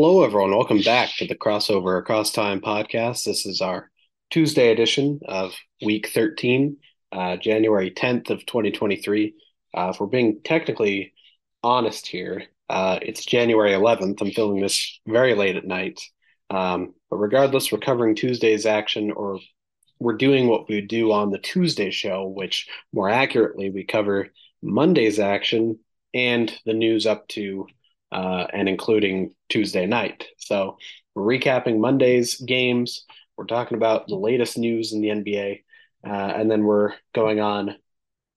Hello, everyone. Welcome back to the Crossover Across Time podcast. This is our Tuesday edition of week 13, uh, January 10th of 2023. Uh, if we're being technically honest here, uh, it's January 11th. I'm filming this very late at night. Um, but regardless, we're covering Tuesday's action, or we're doing what we do on the Tuesday show, which more accurately, we cover Monday's action and the news up to uh, and including Tuesday night. So we're recapping Monday's games. We're talking about the latest news in the NBA, uh, and then we're going on a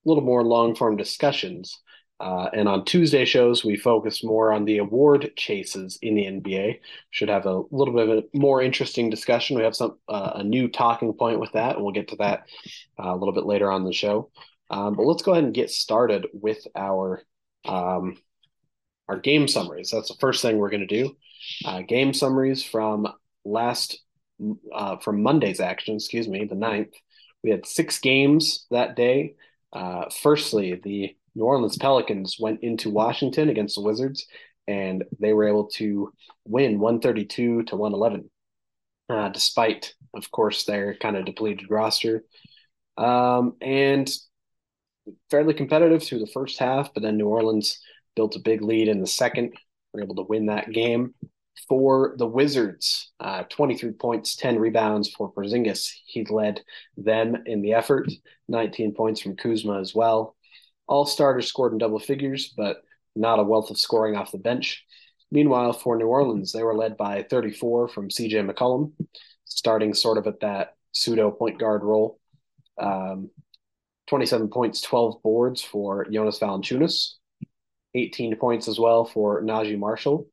little more long form discussions. Uh, and on Tuesday shows, we focus more on the award chases in the NBA. Should have a little bit of a more interesting discussion. We have some uh, a new talking point with that, and we'll get to that uh, a little bit later on the show. Um, but let's go ahead and get started with our um, our game summaries. That's the first thing we're going to do. Uh, game summaries from last uh, from Monday's action. Excuse me, the 9th. We had six games that day. Uh, firstly, the New Orleans Pelicans went into Washington against the Wizards, and they were able to win 132 to 111, uh, despite, of course, their kind of depleted roster. Um, and fairly competitive through the first half, but then New Orleans built a big lead in the second. Were able to win that game. For the Wizards, uh, 23 points, 10 rebounds for Porzingis. He led them in the effort. 19 points from Kuzma as well. All starters scored in double figures, but not a wealth of scoring off the bench. Meanwhile, for New Orleans, they were led by 34 from CJ McCollum, starting sort of at that pseudo point guard role. Um, 27 points, 12 boards for Jonas Valanciunas, 18 points as well for Naji Marshall,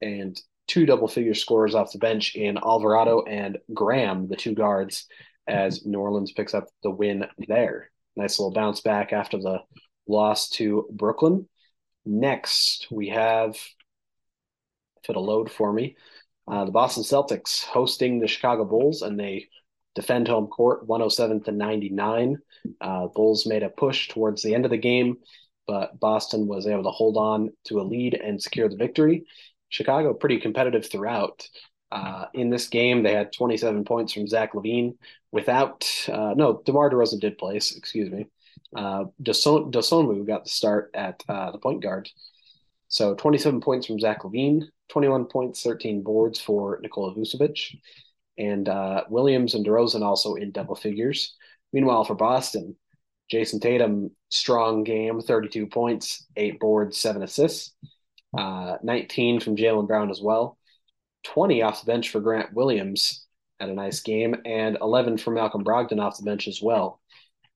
and two double figure scores off the bench in Alvarado and Graham, the two guards, as New Orleans picks up the win there. Nice little bounce back after the loss to Brooklyn. Next, we have fit a load for me. Uh, the Boston Celtics hosting the Chicago Bulls, and they defend home court 107 to 99. Uh, Bulls made a push towards the end of the game, but Boston was able to hold on to a lead and secure the victory. Chicago pretty competitive throughout. Uh, in this game, they had 27 points from Zach LaVine. without, uh, no, DeMar DeRozan did place, excuse me. Uh, Dosunmu got the start at uh, the point guard. So 27 points from Zach LaVine, 21 points, 13 boards for Nikola Vucevic. And uh, Williams and DeRozan also in double figures. Meanwhile, for Boston, Jayson Tatum, strong game, 32 points, eight boards, seven assists. Uh, 19 from Jaylen Brown as well. 20 off the bench for Grant Williams had a nice game, and 11 for Malcolm Brogdon off the bench as well.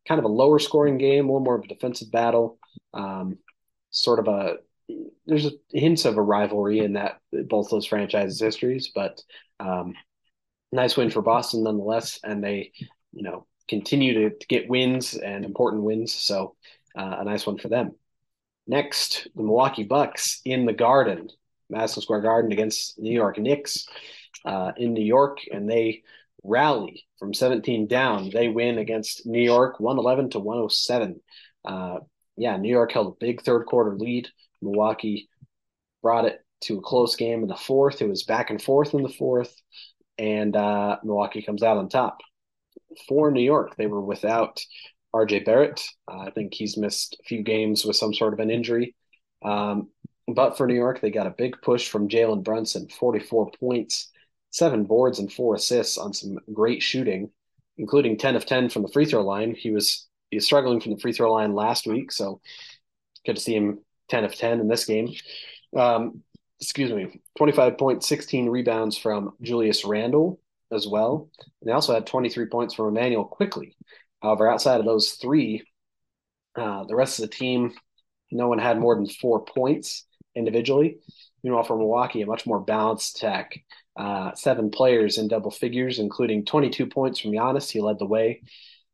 Kind of a lower scoring game, a little more of a defensive battle. Um, sort of a there's a, hints of a rivalry in that both those franchises' histories, but um, nice win for Boston nonetheless, and they you know continue to, to get wins and important wins. So uh, a nice one for them. Next, the Milwaukee Bucks in the Garden, Madison Square Garden against New York Knicks uh, in New York, and they rally from 17 down. They win against New York 111 to 107. Uh, yeah, New York held a big third quarter lead. Milwaukee brought it to a close game in the fourth. It was back and forth in the fourth, and uh, Milwaukee comes out on top for New York. They were without RJ Barrett. Uh, I think he's missed a few games with some sort of an injury. Um, but for New York, they got a big push from Jalen Brunson 44 points, seven boards, and four assists on some great shooting, including 10 of 10 from the free throw line. He was, he was struggling from the free throw line last week, so good to see him 10 of 10 in this game. Um, excuse me, 25 points, 16 rebounds from Julius Randle, as well. And they also had 23 points from Immanuel Quickley. However, outside of those three, uh, the rest of the team, no one had more than four points individually. Meanwhile, for Milwaukee, a much more balanced attack. Uh, seven players in double figures, including 22 points from Giannis. He led the way.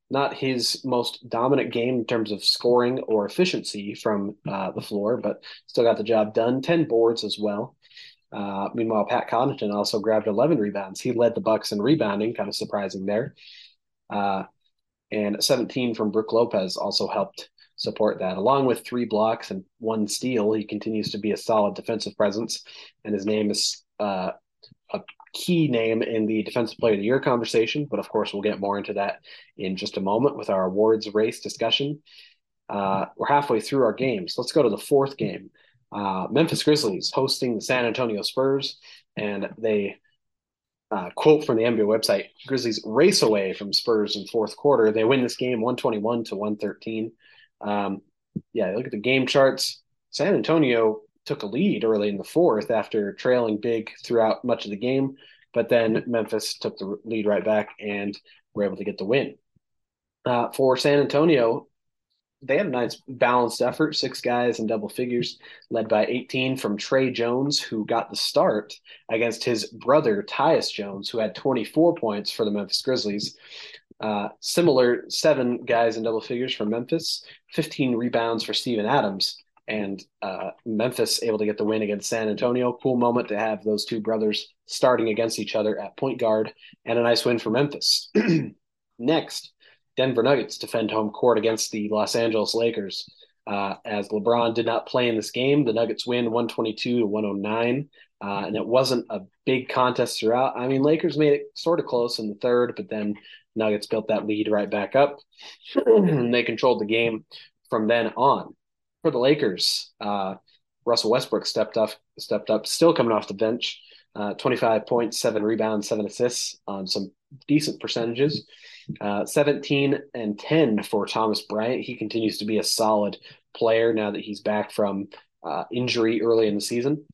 Not his most dominant game in terms of scoring or efficiency from uh, the floor, but still got the job done. 10 boards as well. Uh, meanwhile, Pat Connaughton also grabbed 11 rebounds. He led the Bucks in rebounding, kind of surprising there. Uh, and 17 from Brook Lopez also helped support that. Along with three blocks and one steal, he continues to be a solid defensive presence, and his name is uh, a key name in the Defensive Player of the Year conversation, but of course, we'll get more into that in just a moment with our awards race discussion. Uh, we're halfway through our games. Let's go to the fourth game. Uh, Memphis Grizzlies hosting the San Antonio Spurs, and they uh, quote from the NBA website: Grizzlies race away from Spurs in fourth quarter. They win this game 121 to 113. Um, yeah, look at the game charts. San Antonio took a lead early in the fourth after trailing big throughout much of the game, but then Memphis took the lead right back and were able to get the win. Uh, for San Antonio, they had a nice balanced effort, six guys in double figures, led by 18 from Tre Jones, who got the start against his brother Tyus Jones, who had 24 points for the Memphis Grizzlies. Uh, similar seven guys in double figures for Memphis, 15 rebounds for Steven Adams, and uh, Memphis able to get the win against San Antonio. Cool moment to have those two brothers starting against each other at point guard, and a nice win for Memphis. Next, Denver Nuggets defend home court against the Los Angeles Lakers. Uh, as LeBron did not play in this game, the Nuggets win 122 to 109. Uh, and it wasn't a big contest throughout. I mean, Lakers made it sort of close in the third, but then Nuggets built that lead right back up. And they controlled the game from then on. For the Lakers, uh, Russell Westbrook stepped up, stepped up, still coming off the bench. Uh, 25 points, seven rebounds, seven assists on some decent percentages. Uh, 17 and 10 for Thomas Bryant. He continues to be a solid player now that he's back from uh, injury early in the season.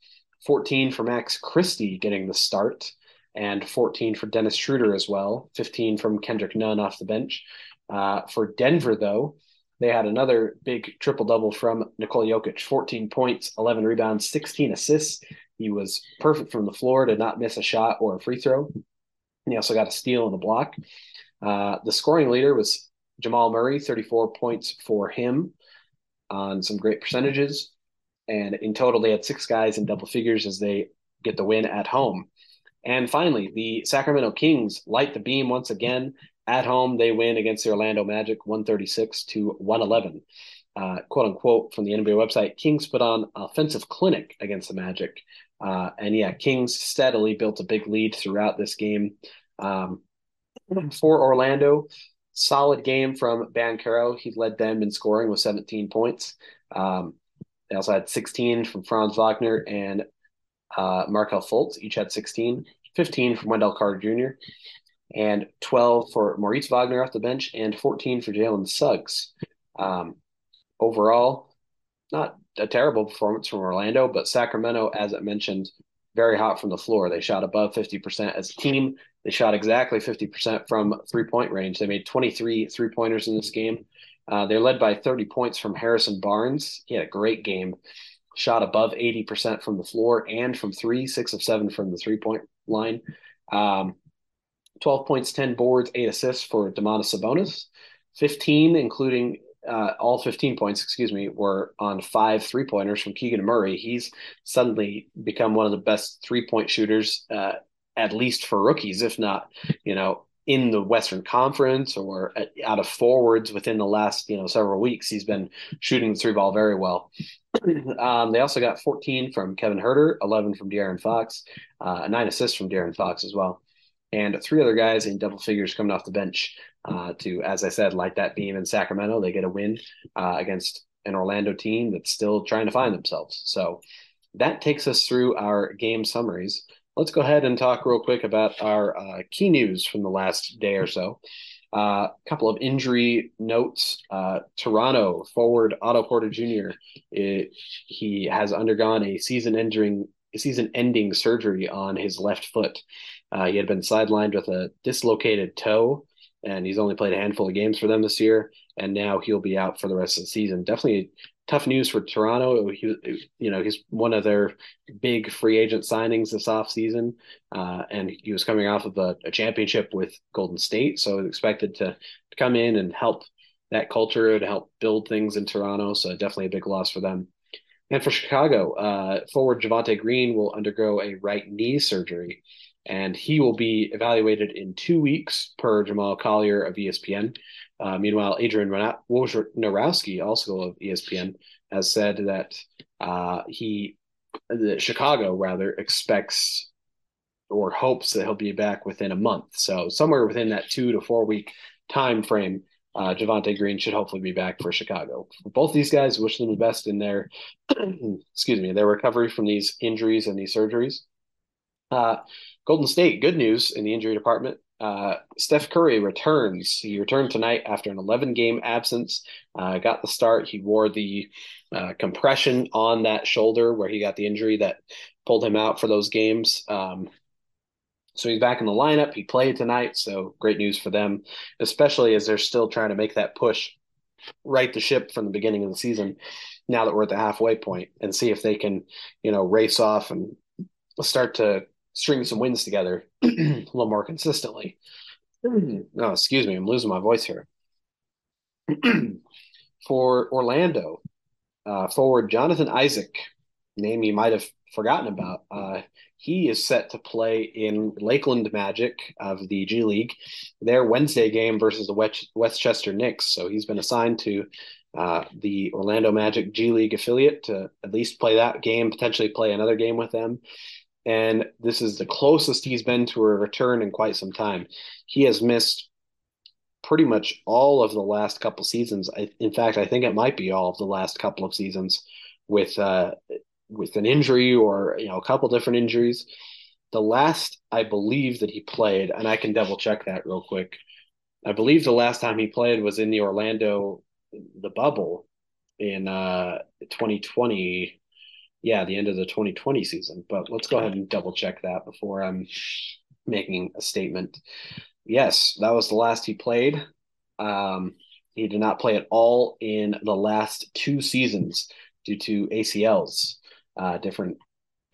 14 for Max Christie getting the start, and 14 for Dennis Schroeder as well. 15 from Kendrick Nunn off the bench. Uh, for Denver, though, they had another big triple double from Nikola Jokic 14 points, 11 rebounds, 16 assists. He was perfect from the floor, did not miss a shot or a free throw. And he also got a steal and a block. Uh, the scoring leader was Jamal Murray, 34 points for him on some great percentages. And in total, they had six guys in double figures as they get the win at home. And finally, the Sacramento Kings light the beam once again. At home, they win against the Orlando Magic 136 to 111. Uh, quote unquote from the NBA website, Kings put on offensive clinic against the Magic. Uh, and yeah, Kings steadily built a big lead throughout this game. Um, for Orlando, solid game from Banchero. He led them in scoring with 17 points. Um, they also had 16 from Franz Wagner and uh, Markelle Fultz. Each had 16. 15 from Wendell Carter Jr. and 12 for Moritz Wagner off the bench and 14 for Jalen Suggs. Um, overall, not a terrible performance from Orlando, but Sacramento, as I mentioned, very hot from the floor. They shot above 50% as a team. They shot exactly 50% from three point range. They made 23 three pointers in this game. Uh, they're led by 30 points from Harrison Barnes. He had a great game, shot above 80% from the floor and from three, six of seven from the three point line. Um, 12 points, 10 boards, eight assists for Domantas Sabonis. 15, including uh, all 15 points, excuse me, were on five three pointers from Keegan Murray. He's suddenly become one of the best three point shooters, uh, at least for rookies, if not, you know, in the Western Conference or at, out of forwards within the last, you know, several weeks. He's been shooting the three ball very well. um, they also got 14 from Kevin Huerter, 11 from De'Aaron Fox, uh, nine assists from De'Aaron Fox as well, and three other guys in double figures coming off the bench uh, to, as I said, light that beam in Sacramento. They get a win uh, against an Orlando team that's still trying to find themselves. So that takes us through our game summaries. Let's go ahead and talk real quick about our uh, key news from the last day or so. A uh, couple of injury notes. Uh, Toronto forward Otto Porter Jr. It, he has undergone a season-ending season-ending surgery on his left foot. Uh, he had been sidelined with a dislocated toe and he's only played a handful of games for them this year, and now he'll be out for the rest of the season. Definitely tough news for Toronto. He, you know, he's one of their big free agent signings this offseason, uh, and he was coming off of a, a, championship with Golden State, so expected to, to come in and help that culture to help build things in Toronto. So definitely a big loss for them. And for Chicago, uh, forward Javonte Green will undergo a right knee surgery and he will be evaluated in two weeks per Jamal Collier of ESPN. Uh, meanwhile, Adrian Wojnarowski, also of ESPN, has said that uh, he, the Chicago rather, expects or hopes that he'll be back within a month. So somewhere within that two to four week time frame, uh, Javonte Green should hopefully be back for Chicago. Both these guys, wish them the best in their excuse me their recovery from these injuries and these surgeries. Uh, Golden State, good news in the injury department. Uh, Steph Curry returns. He returned tonight after an 11 game absence. Uh, got the start. He wore the uh, compression on that shoulder where he got the injury that pulled him out for those games. Um, so he's back in the lineup. He played tonight, so great news for them, especially as they're still trying to make that push, right the ship from the beginning of the season. Now that we're at the halfway point, and see if they can, you know, race off and start to string some wins together a little more consistently. oh, excuse me, I'm losing my voice here. for Orlando, uh, forward Jonathan Isaac, name you might have forgotten about. Uh, he is set to play in Lakeland Magic of the G League, their Wednesday game versus the Westchester Knicks. So he's been assigned to uh, the Orlando Magic G League affiliate to at least play that game, potentially play another game with them. And this is the closest he's been to a return in quite some time. He has missed pretty much all of the last couple seasons. I, in fact, I think it might be all of the last couple of seasons with uh, with an injury or you know a couple different injuries. The last I believe that he played, and I can double check that real quick. I believe the last time he played was in the Orlando the bubble in uh 2020 yeah the end of the 2020 season but let's go ahead and double check that before i'm making a statement yes that was the last he played um he did not play at all in the last two seasons due to acls uh, different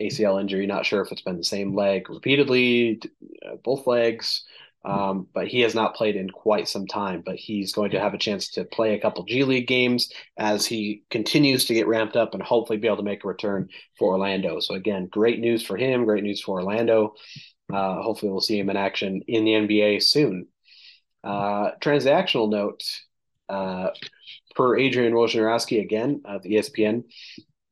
ACL injury. Not sure if it's been the same leg repeatedly, uh, both legs, um, but he has not played in quite some time. But he's going to have a chance to play a couple G League games as he continues to get ramped up and hopefully be able to make a return for Orlando. So again, great news for him. Great news for Orlando. Uh, hopefully, we'll see him in action in the NBA soon. Uh, transactional note. Uh, per Adrian Wojnarowski again of ESPN,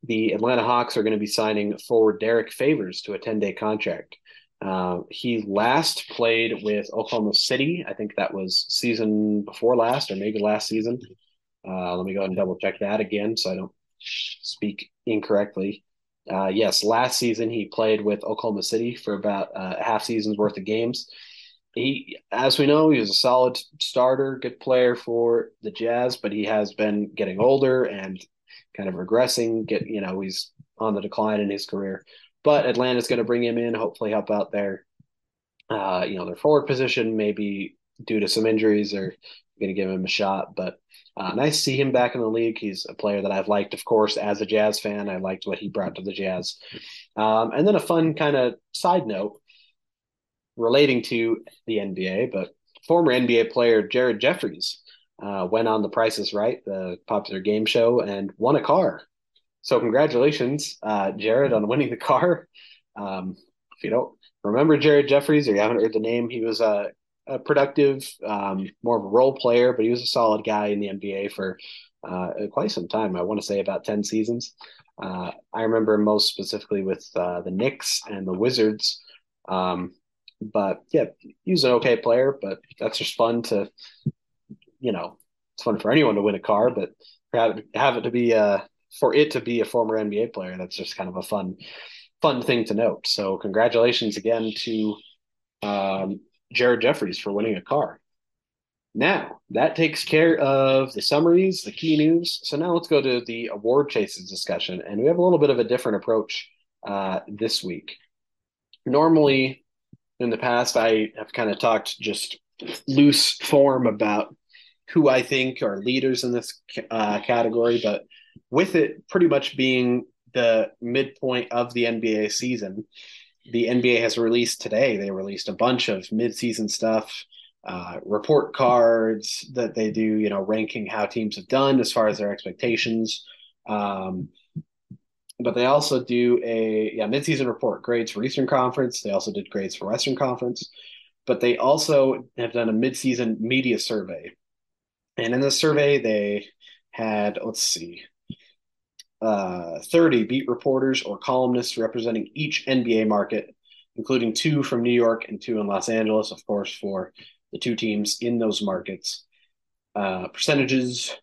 the Atlanta Hawks are going to be signing forward Derrick Favors to a 10 day contract. Uh, he last played with Oklahoma City. I think that was season before last or maybe last season. Uh, let me go and double check that again so I don't speak incorrectly. Uh, yes, last season he played with Oklahoma City for about uh, half season's worth of games. He, as we know, he was a solid starter, good player for the Jazz, but he has been getting older and kind of regressing. Get you know he's on the decline in his career, but Atlanta's going to bring him in, hopefully help out there. Uh, you know their forward position, maybe due to some injuries, they're going to give him a shot. But uh, nice to see him back in the league. He's a player that I've liked, of course, as a Jazz fan. I liked what he brought to the Jazz. Um, and then a fun kind of side note relating to the NBA, but former NBA player Jared Jeffries uh, went on The Price is Right, the popular game show, and won a car. So congratulations, uh, Jared, on winning the car. Um, if you don't remember Jared Jeffries or you haven't heard the name, he was a, a productive, um, more of a role player, but he was a solid guy in the NBA for uh, quite some time. I want to say about 10 seasons. Uh, I remember most specifically with uh, the Knicks and the Wizards. Um, but yeah, he was an okay player, but that's just fun to you know, it's fun for anyone to win a car, but have, have it to be uh for it to be a former NBA player, that's just kind of a fun fun thing to note. So congratulations again to um, Jared Jeffries for winning a car. Now that takes care of the summaries, the key news. So now let's go to the award chases discussion, and we have a little bit of a different approach uh, this week. Normally, in the past, I have kind of talked just loose form about who I think are leaders in this uh, category, but with it pretty much being the midpoint of the NBA season, the NBA has released today. They released a bunch of midseason stuff, uh, report cards that they do, you know, ranking how teams have done as far as their expectations. Um, but they also do a yeah midseason report grades for Eastern Conference. They also did grades for Western Conference, but they also have done a midseason media survey and in the survey, they had, let's see, uh, 30 beat reporters or columnists representing each NBA market. including two from New York and two in Los Angeles, of course, for the two teams in those markets. Uh, percentages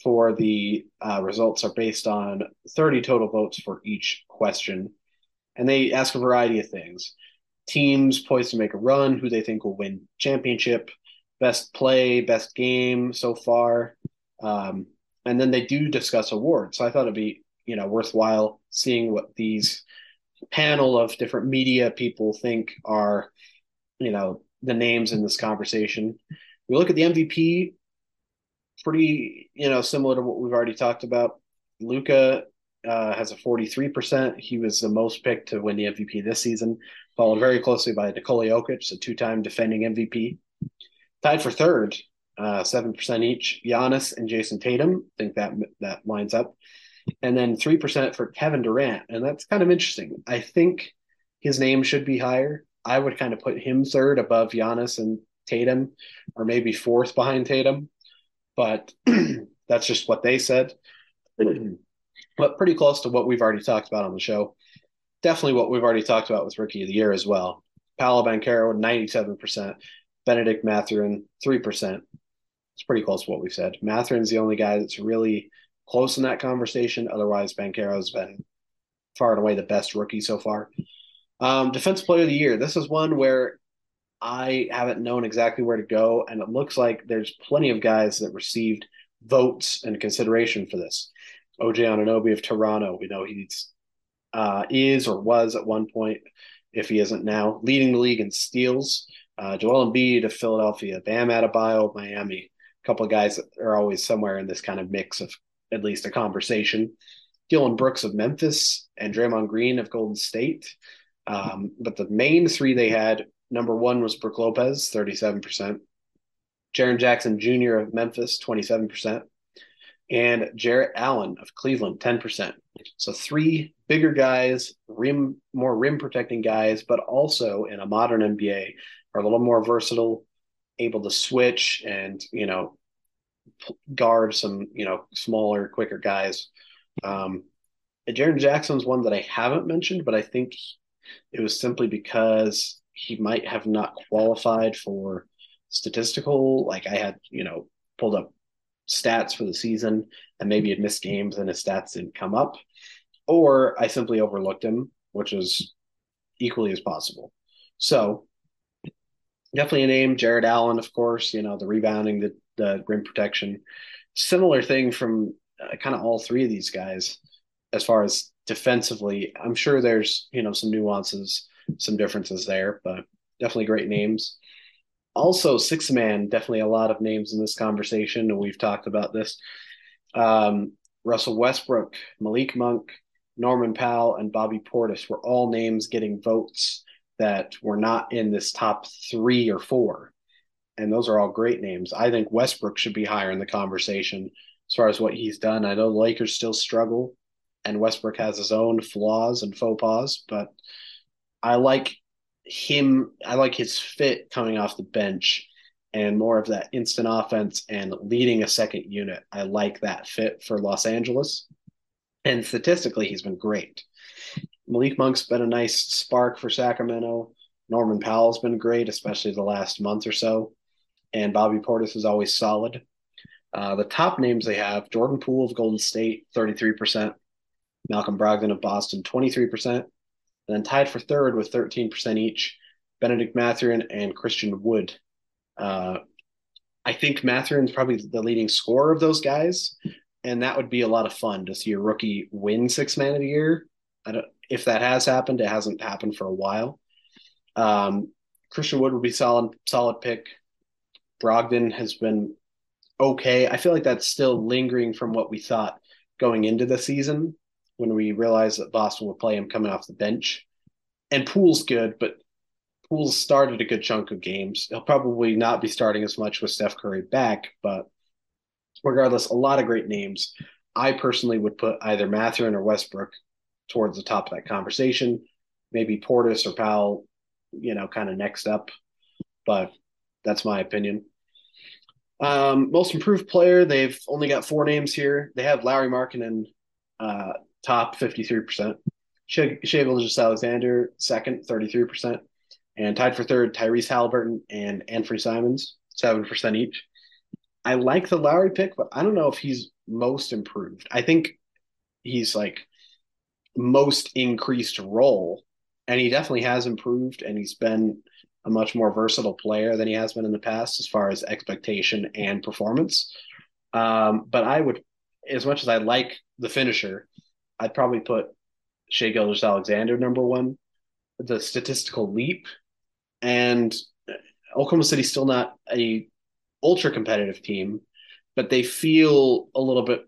for the uh, results are based on 30 total votes for each question. And they ask a variety of things teams poised to make a run, who they think will win championship, best play, best game so far. Um, and then they do discuss awards. So I thought it'd be, you know, worthwhile seeing what these panel of different media people think are, you know, the names in this conversation. We look at the MVP, pretty, you know, similar to what we've already talked about. Luka uh, has a 43%. He was the most picked to win the MVP this season, followed very closely by Nikola Jokic, a two-time defending MVP. Tied for third, uh, 7% each. Giannis and Jayson Tatum, I think that that lines up. And then 3% for Kevin Durant. And that's kind of interesting. I think his name should be higher. I would kind of put him third above Giannis and Tatum, or maybe fourth behind Tatum. But that's just what they said. but pretty close to what we've already talked about on the show. Definitely what we've already talked about with Rookie of the Year as well. Paolo Banchero, 97%. Benedict Mathurin, 3%. It's pretty close to what we've said. Mathurin's the only guy that's really close in that conversation. Otherwise, Banchero's been far and away the best rookie so far. Um, Player of the Year. This is one where I haven't known exactly where to go, and it looks like there's plenty of guys that received votes and consideration for this. OG Anunoby of Toronto, we know he's uh, is or was at one point, if he isn't now, leading the league in steals. Uh, Joel Embiid of Philadelphia, Bam Adebayo of Miami, couple of guys are always somewhere in this kind of mix of at least a conversation. Dillon Brooks of Memphis and Draymond Green of Golden State. Um, but the main three they had number one was Brook Lopez, 37%. Jaren Jackson Jr. of Memphis, 27%. And Jarrett Allen of Cleveland, 10%. So three bigger guys, rim more rim protecting guys, but also in a modern NBA are a little more versatile, able to switch and, you know, guard some, you know, smaller, quicker guys. Um, Jaren Jackson's one that I haven't mentioned, but I think it was simply because he might have not qualified for statistical. Like I had, you know, pulled up stats for the season and maybe had missed games and his stats didn't come up, or I simply overlooked him, which is equally as possible. So definitely a name, Jarrett Allen, of course, you know, the rebounding, the, the rim protection. Similar thing from uh, kind of all three of these guys as far as defensively. I'm sure there's, you know, some nuances, some differences there, but definitely great names. Also, six man, definitely a lot of names in this conversation, and we've talked about this. Um, Russell Westbrook, Malik Monk, Norman Powell, and Bobby Portis were all names getting votes that were not in this top three or four. And those are all great names. I think Westbrook should be higher in the conversation as far as what he's done. I know the Lakers still struggle, and Westbrook has his own flaws and faux pas, but I like him. I like his fit coming off the bench and more of that instant offense and leading a second unit. I like that fit for Los Angeles. And statistically, he's been great. Malik Monk's been a nice spark for Sacramento. Norman Powell's been great, especially the last month or so. And Bobby Portis is always solid. Uh, the top names they have Jordan Poole of Golden State, 33%. Malcolm Brogdon of Boston, 23%. And then tied for third with 13% each, Benedict Mathurin and Christian Wood. Uh, I think Mathurin's probably the leading scorer of those guys. And that would be a lot of fun to see a rookie win six man of the year. I don't, if that has happened, it hasn't happened for a while. Um, Christian Wood would be solid, solid pick. Brogdon has been okay. I feel like that's still lingering from what we thought going into the season when we realized that Boston would play him coming off the bench. And Poole's good, but Poole's started a good chunk of games. He'll probably not be starting as much with Steph Curry back, but regardless, a lot of great names. I personally would put either Mathurin or Westbrook towards the top of that conversation. Maybe Portis or Powell, you know, kind of next up. But that's my opinion. Um, most improved player, they've only got four names here. They have Lauri Markkanen uh, top 53%. Shai Gilgeous-Alexander, second, 33%. And tied for third, Tyrese Halliburton and Anfernee Simons, 7% each. I like the Lauri pick, but I don't know if he's most improved. I think he's like most increased role, and he definitely has improved, and he's been a much more versatile player than he has been in the past as far as expectation and performance. Um, but I would, as much as I like the finisher, I'd probably put Shai Gilgeous-Alexander number one. The statistical leap, and Oklahoma City's still not a ultra competitive team, but they feel a little bit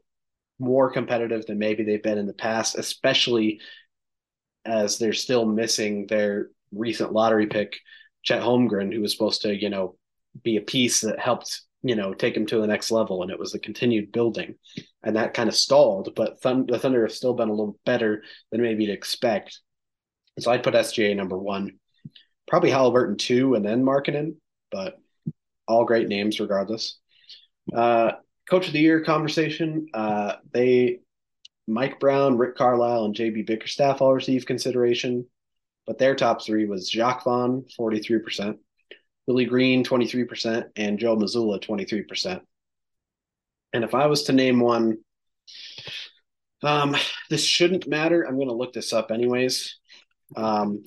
more competitive than maybe they've been in the past, especially as they're still missing their recent lottery pick, Chet Holmgren, who was supposed to, you know, be a piece that helped, you know, take him to the next level. And it was the continued building. And that kind of stalled. But Thund- the Thunder have still been a little better than maybe you'd expect. So I'd put SGA number one, probably Halliburton two, and then Markkanen, but all great names regardless. Uh, Coach of the Year conversation. Uh, they Mike Brown, Rick Carlisle, and JB Bickerstaff all receive consideration, but their top three was Jacque Vaughn, 43%, Willie Green, 23%, and Joe Mazzulla, 23%. And if I was to name one, um, this shouldn't matter. I'm going to look this up anyways. Um,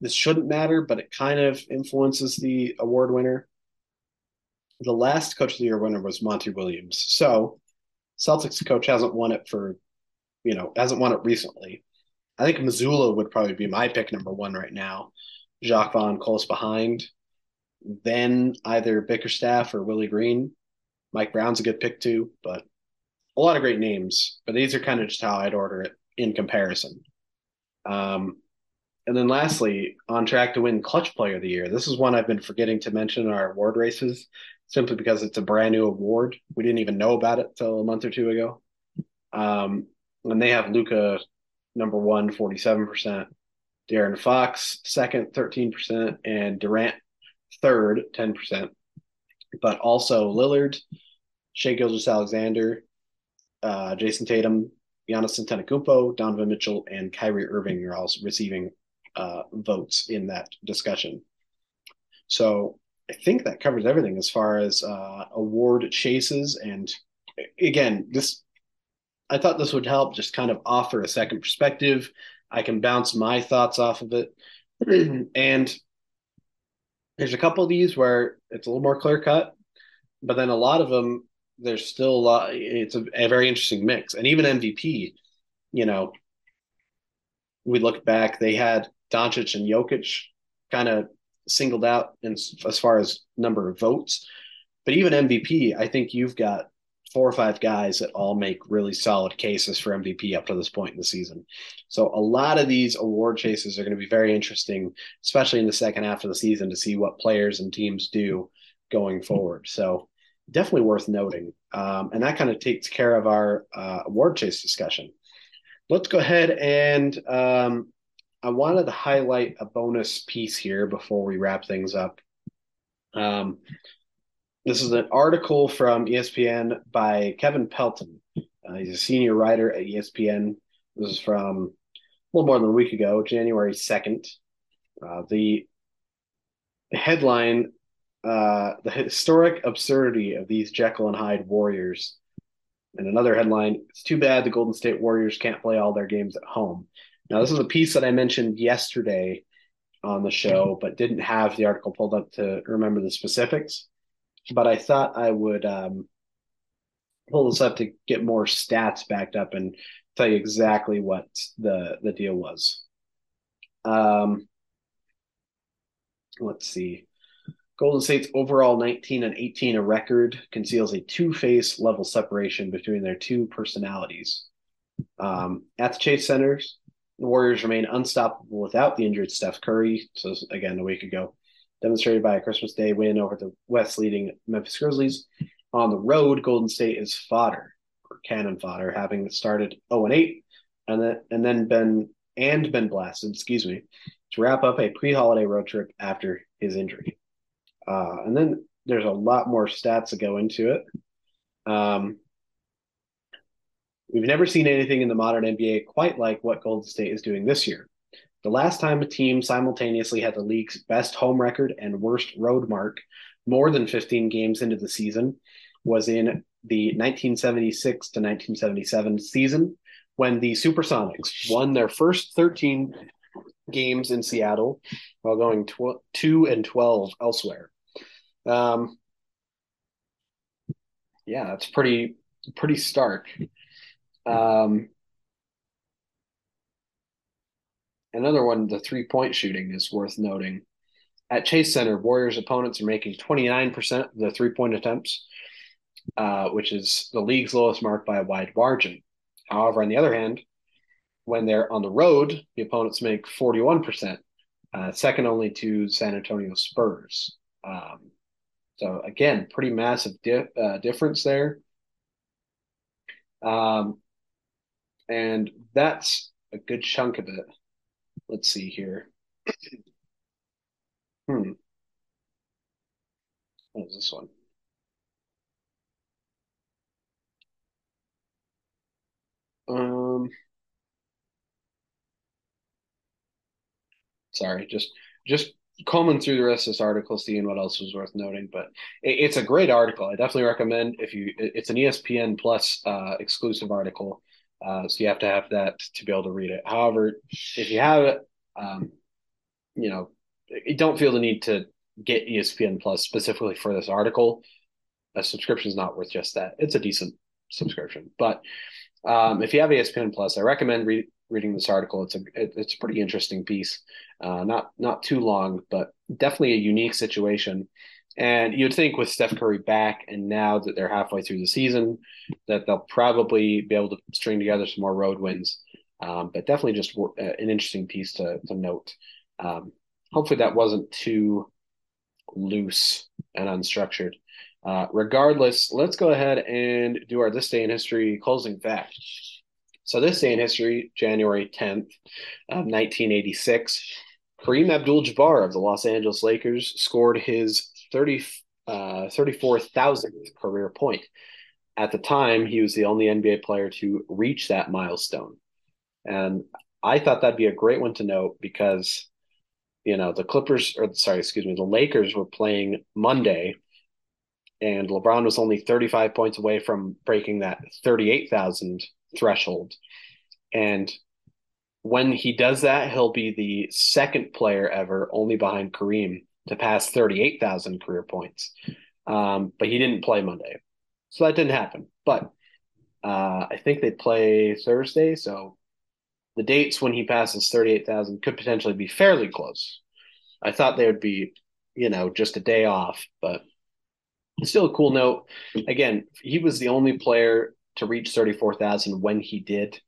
this shouldn't matter, but it kind of influences the award winner. The last coach of the year winner was Monty Williams. So Celtics coach hasn't won it for, you know, hasn't won it recently. I think Mazzulla would probably be my pick number one right now. Jacque Vaughn close behind. Then either Bickerstaff or Willie Green. Mike Brown's a good pick too, but a lot of great names. But these are kind of just how I'd order it in comparison. Um, and then lastly, on track to win Clutch Player of the Year. This is one I've been forgetting to mention in our award races simply because it's a brand new award. We didn't even know about it till a month or two ago. Um, and they have Luka number one, 47%, De'Aaron Fox second, 13%, and Durant third, 10%. But also Lillard, Shai Gilgeous-Alexander, uh, Jayson Tatum, Giannis Antetokounmpo, Donovan Mitchell, and Kyrie Irving are all receiving uh, votes in that discussion. So I think that covers everything as far as uh, award chases. And again, this I thought this would help just kind of offer a second perspective. I can bounce my thoughts off of it. and there's a couple of these where it's a little more clear cut, but then a lot of them, there's still a lot, it's a, a very interesting mix. And even MVP, you know, we look back, they had Doncic and Jokic kind of singled out in, as far as number of votes. But even MVP, I think you've got four or five guys that all make really solid cases for MVP up to this point in the season. So a lot of these award chases are going to be very interesting, especially in the second half of the season to see what players and teams do going forward. So definitely worth noting. Um, and that kind of takes care of our uh, award chase discussion. Let's go ahead and um, I wanted to highlight a bonus piece here before we wrap things up. Um, this is an article from ESPN by Kevin Pelton. Uh, he's a senior writer at ESPN. This is from a little more than a week ago, January 2nd. Uh, the headline uh, The Historic Absurdity of These Jekyll and Hyde Warriors. And another headline It's too bad the Golden State Warriors can't play all their games at home. Now, this is a piece that I mentioned yesterday on the show, but didn't have the article pulled up to remember the specifics. But I thought I would um, pull this up to get more stats backed up and tell you exactly what the the deal was. Um, let's see. Golden State's overall 19 and 18 a record conceals a two-face level separation between their two personalities. Um, at the Chase Centers, the Warriors remain unstoppable without the injured Steph Curry. So again, a week ago, demonstrated by a Christmas Day win over the West leading Memphis Grizzlies. On the road, Golden State is fodder or cannon fodder, having started 0 and 8, and then and then been and been blasted, excuse me, to wrap up a pre-holiday road trip after his injury. Uh, and then there's a lot more stats that go into it. Um, We've never seen anything in the modern NBA quite like what Golden State is doing this year. The last time a team simultaneously had the league's best home record and worst road mark more than 15 games into the season was in the 1976 to 1977 season when the Supersonics won their first 13 games in Seattle while going tw- 2 and 12 elsewhere. Um, yeah, that's pretty pretty stark. Um, another one, the three point shooting is worth noting. At Chase Center, Warriors opponents are making 29% of the three point attempts, uh, which is the league's lowest mark by a wide margin. However, on the other hand, when they're on the road, the opponents make 41%, uh, second only to San Antonio Spurs. Um, so, again, pretty massive di- uh, difference there. Um, and that's a good chunk of it. Let's see here. hmm. What is this one? Um, sorry, just just combing through the rest of this article, seeing what else was worth noting. But it, it's a great article. I definitely recommend if you. It's an ESPN Plus uh, exclusive article, uh, so you have to have that to be able to read it. However, if you have it, um, you know, you don't feel the need to get ESPN Plus specifically for this article. A subscription is not worth just that. It's a decent subscription, but um, if you have ESPN Plus, I recommend re- reading this article. It's a it, it's a pretty interesting piece. Uh, not not too long, but definitely a unique situation. And you'd think with Steph Curry back, and now that they're halfway through the season, that they'll probably be able to string together some more road wins. Um, but definitely just uh, an interesting piece to to note. Um, hopefully that wasn't too loose and unstructured. Uh, regardless, let's go ahead and do our This Day in History closing fact. So, this day in history, January 10th, 1986, Kareem Abdul Jabbar of the Los Angeles Lakers scored his 30, uh, 34,000th career point. At the time, he was the only NBA player to reach that milestone. And I thought that'd be a great one to note because, you know, the Clippers, or sorry, excuse me, the Lakers were playing Monday and LeBron was only 35 points away from breaking that 38,000 threshold. And when he does that, he'll be the second player ever, only behind Kareem, to pass 38,000 career points. Um, but he didn't play Monday. So that didn't happen. But uh, I think they play Thursday. So the dates when he passes 38,000 could potentially be fairly close. I thought they would be, you know, just a day off, but still a cool note. Again, he was the only player to reach 34,000 when he did.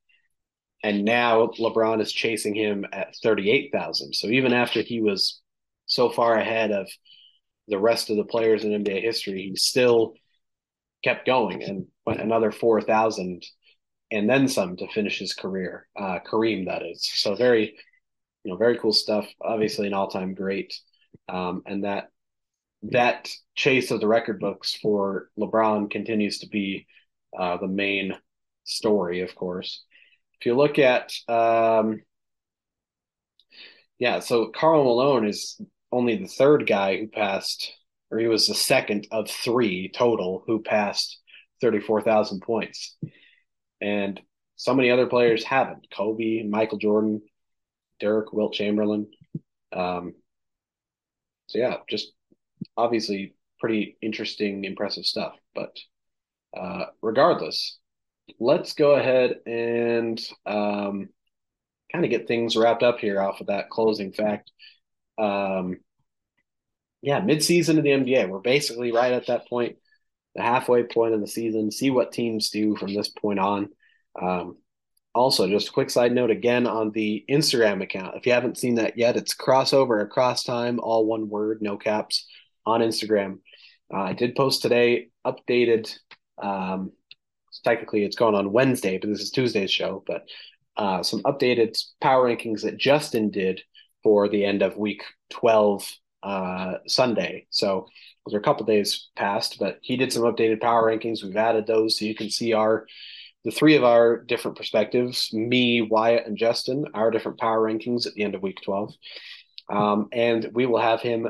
And now LeBron is chasing him at 38,000. So even after he was so far ahead of the rest of the players in NBA history, he still kept going and went another 4,000 and then some to finish his career. Uh, Kareem, that is. So very, you know, very cool stuff. Obviously, an all-time great. Um, and that that chase of the record books for LeBron continues to be uh, the main story, of course. If you look at, um, yeah, so Karl Malone is only the third guy who passed, or he was the second of three total who passed 34,000 points. And so many other players haven't Kobe, Michael Jordan, Dirk, Wilt Chamberlain. Um, so, yeah, just obviously pretty interesting, impressive stuff. But uh, regardless, let's go ahead and um, kind of get things wrapped up here off of that closing fact. Um, yeah, midseason of the NBA. We're basically right at that point, the halfway point of the season. See what teams do from this point on. Um, also, just a quick side note again on the Instagram account. If you haven't seen that yet, it's crossover across time, all one word, no caps on Instagram. Uh, I did post today updated. Um, technically, it's going on Wednesday, but this is Tuesday's show. But uh, some updated power rankings that Justin did for the end of week 12 uh, Sunday. So those are a couple days past, but he did some updated power rankings. We've added those so you can see our the three of our different perspectives me, Wyatt, and Justin, our different power rankings at the end of week 12. Um, and we will have him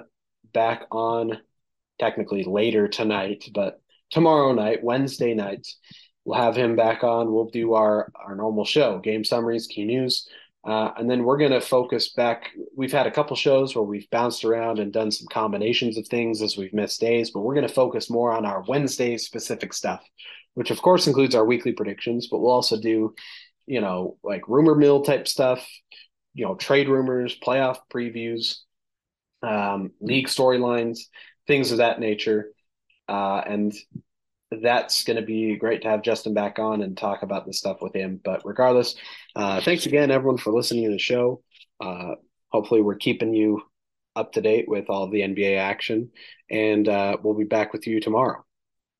back on technically later tonight, but tomorrow night, Wednesday night, we'll have him back on. We'll do our, our normal show game summaries, key news. Uh, and then we're going to focus back. We've had a couple shows where we've bounced around and done some combinations of things as we've missed days, but we're going to focus more on our Wednesday specific stuff, which of course includes our weekly predictions, but we'll also do, you know, like rumor mill type stuff, you know, trade rumors, playoff previews, um, league storylines, things of that nature. Uh, and that's going to be great to have Justin back on and talk about this stuff with him. But regardless, uh, thanks again, everyone, for listening to the show. Uh, hopefully, we're keeping you up to date with all the NBA action, and uh, we'll be back with you tomorrow.